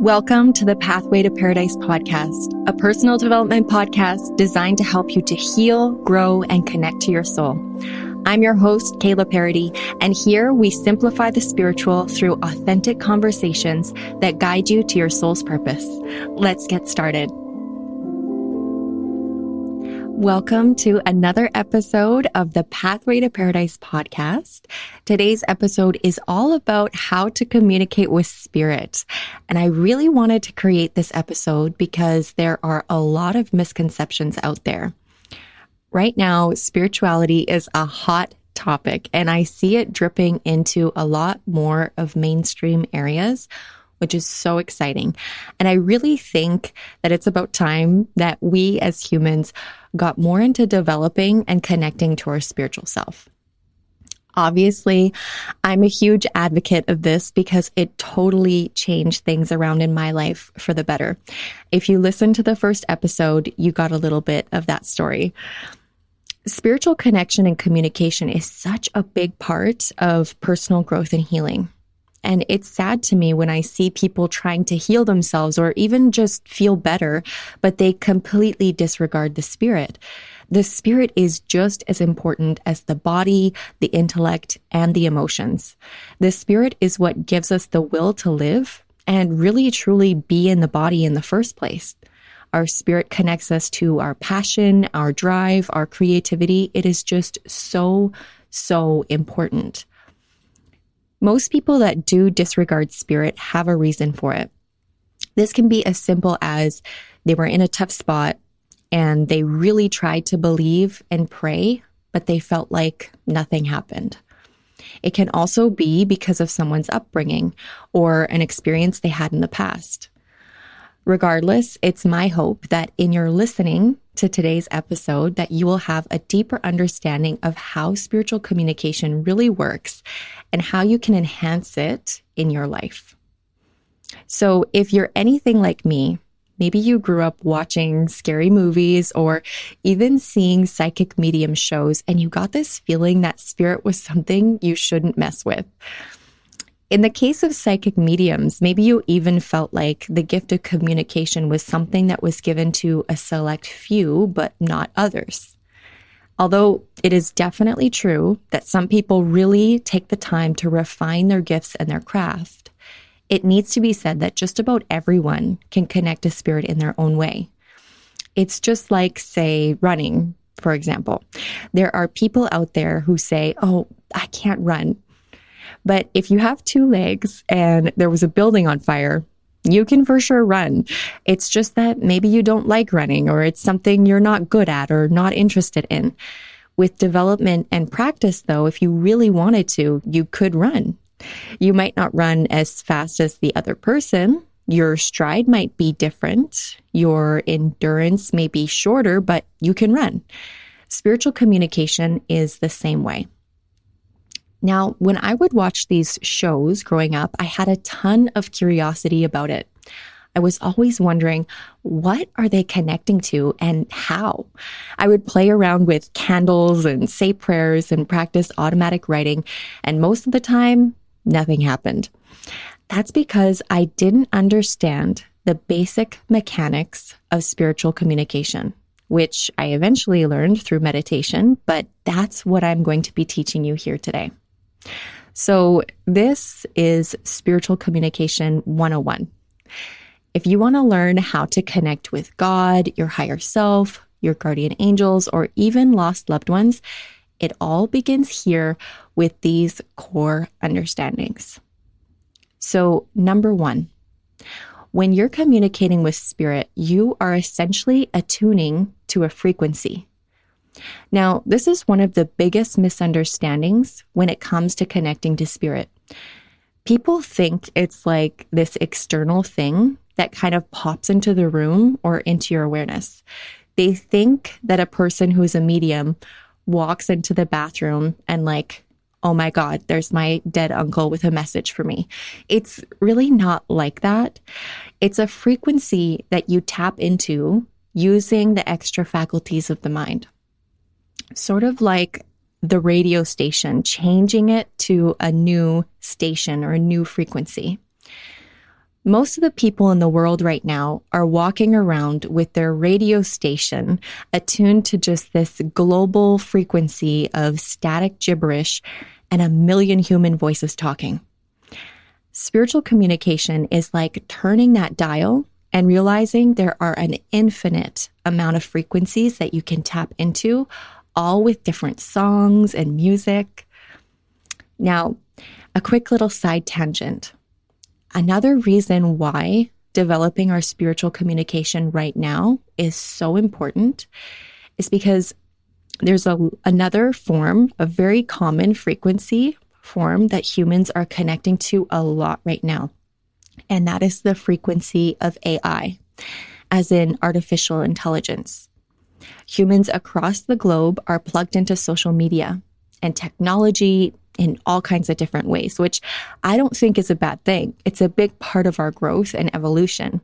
Welcome to the Pathway to Paradise podcast, a personal development podcast designed to help you to heal, grow, and connect to your soul. I'm your host, Kayla Paradis, and here we simplify the spiritual through authentic conversations that guide you to your soul's purpose. Let's get started. Welcome to another episode of the Pathway to Paradise podcast. Today's episode is all about how to communicate with spirit. And I really wanted to create this episode because there are a lot of misconceptions out there. Right now, spirituality is a hot topic and I see it dripping into a lot more of mainstream areas which is so exciting. And I really think that it's about time that we as humans got more into developing and connecting to our spiritual self. Obviously, I'm a huge advocate of this because it totally changed things around in my life for the better. If you listen to the first episode, you got a little bit of that story. Spiritual connection and communication is such a big part of personal growth and healing. And it's sad to me when I see people trying to heal themselves or even just feel better, but they completely disregard the spirit. The spirit is just as important as the body, the intellect, and the emotions. The spirit is what gives us the will to live and really truly be in the body in the first place. Our spirit connects us to our passion, our drive, our creativity. It is just so, so important. Most people that do disregard spirit have a reason for it. This can be as simple as they were in a tough spot and they really tried to believe and pray, but they felt like nothing happened. It can also be because of someone's upbringing or an experience they had in the past. Regardless, it's my hope that in your listening to today's episode that you will have a deeper understanding of how spiritual communication really works and how you can enhance it in your life. So, if you're anything like me, maybe you grew up watching scary movies or even seeing psychic medium shows and you got this feeling that spirit was something you shouldn't mess with. In the case of psychic mediums, maybe you even felt like the gift of communication was something that was given to a select few, but not others. Although it is definitely true that some people really take the time to refine their gifts and their craft, it needs to be said that just about everyone can connect to spirit in their own way. It's just like, say, running, for example. There are people out there who say, Oh, I can't run. But if you have two legs and there was a building on fire, you can for sure run. It's just that maybe you don't like running or it's something you're not good at or not interested in. With development and practice, though, if you really wanted to, you could run. You might not run as fast as the other person. Your stride might be different. Your endurance may be shorter, but you can run. Spiritual communication is the same way. Now, when I would watch these shows growing up, I had a ton of curiosity about it. I was always wondering, what are they connecting to and how? I would play around with candles and say prayers and practice automatic writing, and most of the time, nothing happened. That's because I didn't understand the basic mechanics of spiritual communication, which I eventually learned through meditation, but that's what I'm going to be teaching you here today. So, this is Spiritual Communication 101. If you want to learn how to connect with God, your higher self, your guardian angels, or even lost loved ones, it all begins here with these core understandings. So, number one, when you're communicating with spirit, you are essentially attuning to a frequency. Now, this is one of the biggest misunderstandings when it comes to connecting to spirit. People think it's like this external thing that kind of pops into the room or into your awareness. They think that a person who is a medium walks into the bathroom and, like, oh my God, there's my dead uncle with a message for me. It's really not like that. It's a frequency that you tap into using the extra faculties of the mind sort of like the radio station, changing it to a new station or a new frequency. Most of the people in the world right now are walking around with their radio station attuned to just this global frequency of static gibberish and a million human voices talking. Spiritual communication is like turning that dial and realizing there are an infinite amount of frequencies that you can tap into, all with different songs and music. Now, a quick little side tangent. Another reason why developing our spiritual communication right now is so important is because there's a, another form, a very common frequency form that humans are connecting to a lot right now. And that is the frequency of AI, as in artificial intelligence. Humans across the globe are plugged into social media and technology in all kinds of different ways, which I don't think is a bad thing. It's a big part of our growth and evolution.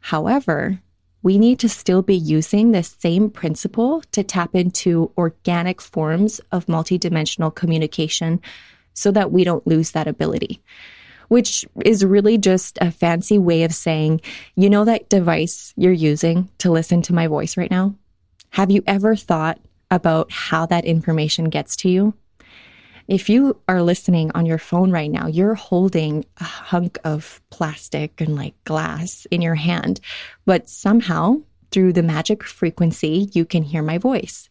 However, we need to still be using the same principle to tap into organic forms of multidimensional communication so that we don't lose that ability, which is really just a fancy way of saying, you know, that device you're using to listen to my voice right now? Have you ever thought about how that information gets to you? If you are listening on your phone right now, you're holding a hunk of plastic and like glass in your hand, but somehow through the magic frequency, you can hear my voice.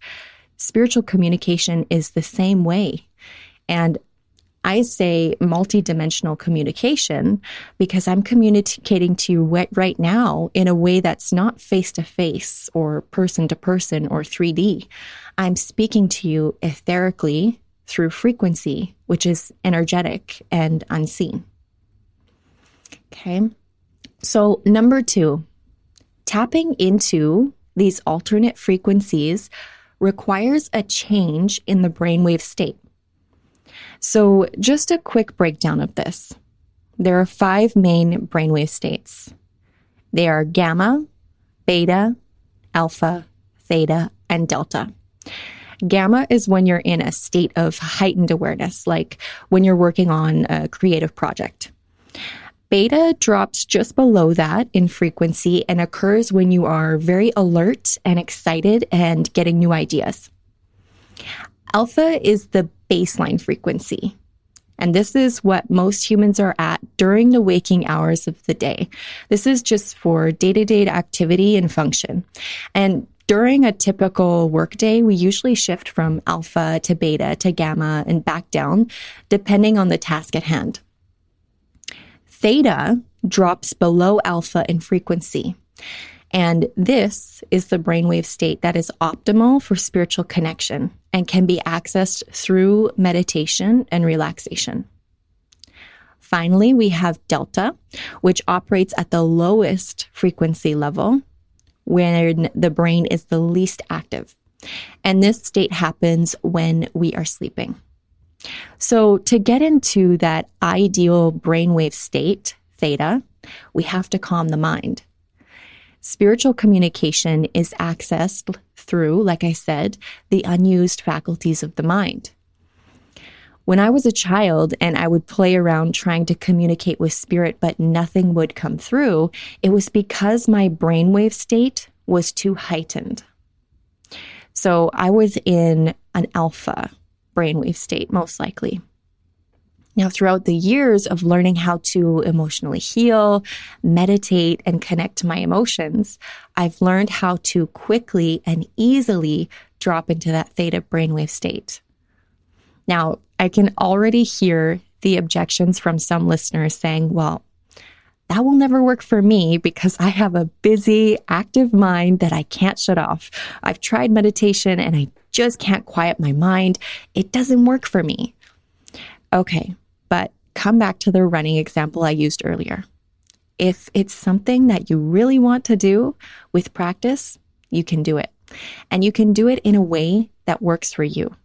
Spiritual communication is the same way. And I say multidimensional communication because I'm communicating to you right now in a way that's not face to face or person to person or 3D. I'm speaking to you etherically through frequency, which is energetic and unseen. Okay. So, number two, tapping into these alternate frequencies requires a change in the brainwave state. So, just a quick breakdown of this. There are five main brainwave states. They are gamma, beta, alpha, theta, and delta. Gamma is when you're in a state of heightened awareness, like when you're working on a creative project. Beta drops just below that in frequency and occurs when you are very alert and excited and getting new ideas. Alpha is the baseline frequency. And this is what most humans are at during the waking hours of the day. This is just for day to day activity and function. And during a typical workday, we usually shift from alpha to beta to gamma and back down, depending on the task at hand. Theta drops below alpha in frequency. And this is the brainwave state that is optimal for spiritual connection and can be accessed through meditation and relaxation. Finally, we have delta, which operates at the lowest frequency level when the brain is the least active. And this state happens when we are sleeping. So, to get into that ideal brainwave state, theta, we have to calm the mind. Spiritual communication is accessed through, like I said, the unused faculties of the mind. When I was a child and I would play around trying to communicate with spirit, but nothing would come through, it was because my brainwave state was too heightened. So I was in an alpha brainwave state, most likely. Now, throughout the years of learning how to emotionally heal, meditate, and connect to my emotions, I've learned how to quickly and easily drop into that theta brainwave state. Now, I can already hear the objections from some listeners saying, well, that will never work for me because I have a busy, active mind that I can't shut off. I've tried meditation and I just can't quiet my mind. It doesn't work for me. Okay, but come back to the running example I used earlier. If it's something that you really want to do with practice, you can do it. And you can do it in a way that works for you.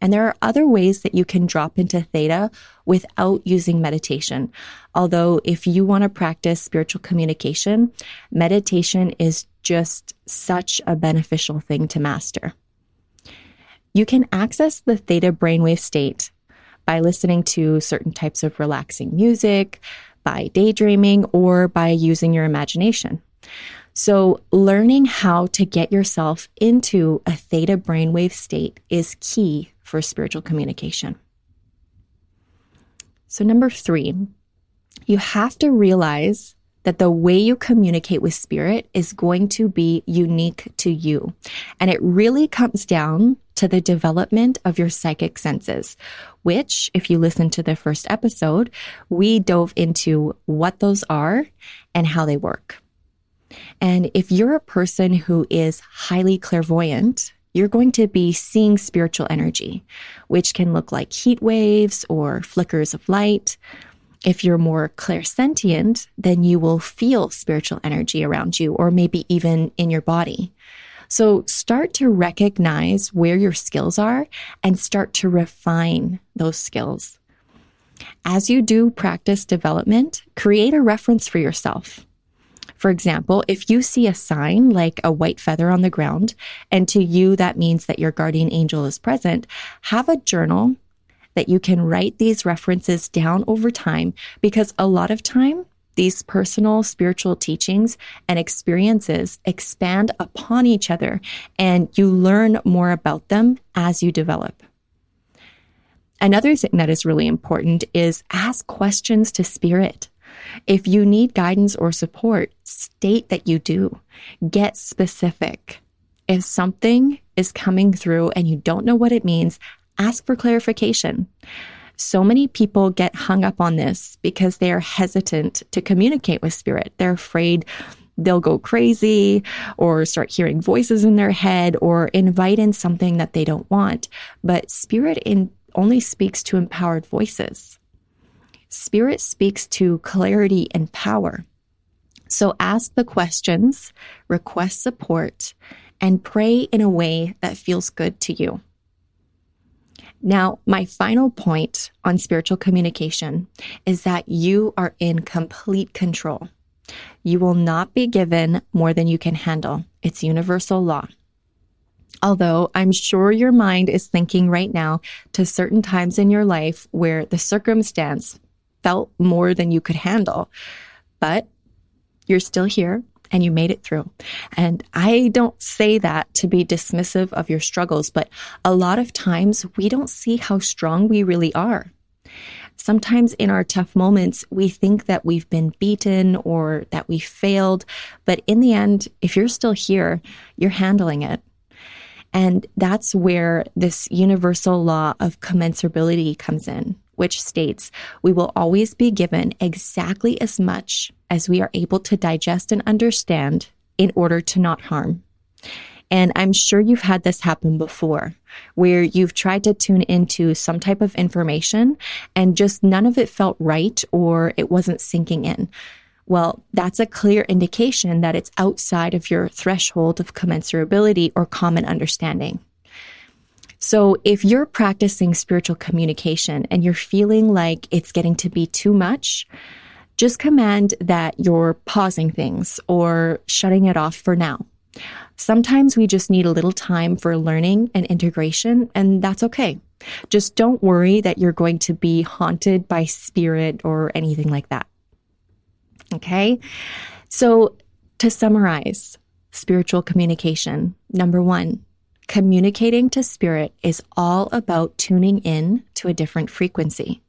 And there are other ways that you can drop into theta without using meditation. Although, if you want to practice spiritual communication, meditation is just such a beneficial thing to master. You can access the theta brainwave state by listening to certain types of relaxing music, by daydreaming or by using your imagination. So, learning how to get yourself into a theta brainwave state is key for spiritual communication. So, number three, you have to realize that the way you communicate with spirit is going to be unique to you. And it really comes down to the development of your psychic senses, which, if you listen to the first episode, we dove into what those are and how they work. And if you're a person who is highly clairvoyant, you're going to be seeing spiritual energy, which can look like heat waves or flickers of light. If you're more clairsentient, then you will feel spiritual energy around you or maybe even in your body. So start to recognize where your skills are and start to refine those skills. As you do practice development, create a reference for yourself. For example, if you see a sign like a white feather on the ground, and to you that means that your guardian angel is present, have a journal that you can write these references down over time because a lot of time these personal spiritual teachings and experiences expand upon each other and you learn more about them as you develop. Another thing that is really important is ask questions to spirit. If you need guidance or support, state that you do. Get specific. If something is coming through and you don't know what it means, ask for clarification. So many people get hung up on this because they are hesitant to communicate with spirit. They're afraid they'll go crazy or start hearing voices in their head or invite in something that they don't want. But spirit in, only speaks to empowered voices. Spirit speaks to clarity and power. So ask the questions, request support, and pray in a way that feels good to you. Now, my final point on spiritual communication is that you are in complete control. You will not be given more than you can handle. It's universal law. Although I'm sure your mind is thinking right now to certain times in your life where the circumstance felt more than you could handle. But you're still here and you made it through. And I don't say that to be dismissive of your struggles, but a lot of times we don't see how strong we really are. Sometimes in our tough moments, we think that we've been beaten or that we failed. But in the end, if you're still here, you're handling it. And that's where this universal law of commensurability comes in which states we will always be given exactly as much as we are able to digest and understand in order to not harm. And I'm sure you've had this happen before where you've tried to tune into some type of information and just none of it felt right or it wasn't sinking in. Well, that's a clear indication that it's outside of your threshold of commensurability or common understanding. So if you're practicing spiritual communication and you're feeling like it's getting to be too much, just command that you're pausing things or shutting it off for now. Sometimes we just need a little time for learning and integration, and that's okay. Just don't worry that you're going to be haunted by spirit or anything like that. Okay. So to summarize spiritual communication, number one, Communicating to spirit is all about tuning in to a different frequency.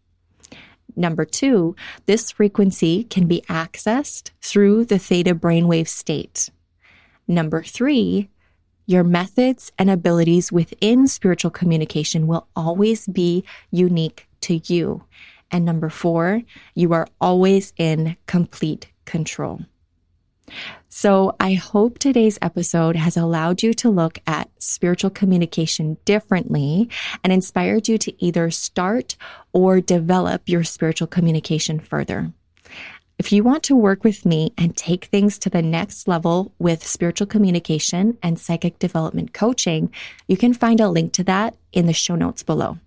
Number two, this frequency can be accessed through the theta brainwave state. Number three, your methods and abilities within spiritual communication will always be unique to you. And number four, you are always in complete control. So I hope today's episode has allowed you to look at spiritual communication differently and inspired you to either start or develop your spiritual communication further. If you want to work with me and take things to the next level with spiritual communication and psychic development coaching, you can find a link to that in the show notes below.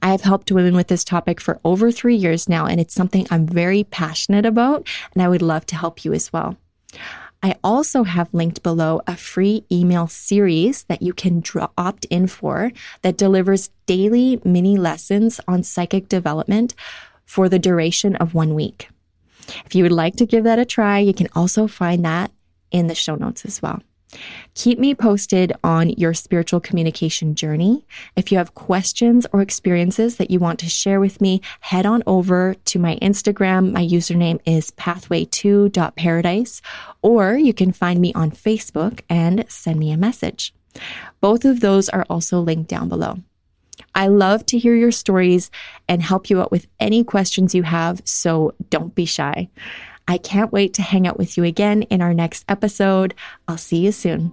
I have helped women with this topic for over three years now, and it's something I'm very passionate about, and I would love to help you as well. I also have linked below a free email series that you can opt in for that delivers daily mini lessons on psychic development for the duration of one week. If you would like to give that a try, you can also find that in the show notes as well. Keep me posted on your spiritual communication journey. If you have questions or experiences that you want to share with me, head on over to my Instagram. My username is pathwayto.paradise, or you can find me on Facebook and send me a message. Both of those are also linked down below. I love to hear your stories and help you out with any questions you have, so don't be shy. I can't wait to hang out with you again in our next episode. I'll see you soon.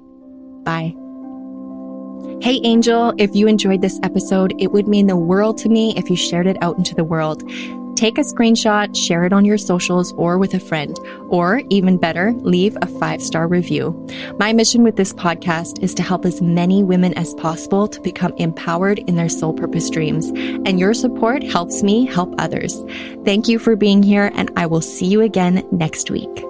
Bye. Hey, Angel, if you enjoyed this episode, it would mean the world to me if you shared it out into the world. Take a screenshot, share it on your socials or with a friend, or even better, leave a five star review. My mission with this podcast is to help as many women as possible to become empowered in their soul purpose dreams. And your support helps me help others. Thank you for being here, and I will see you again next week.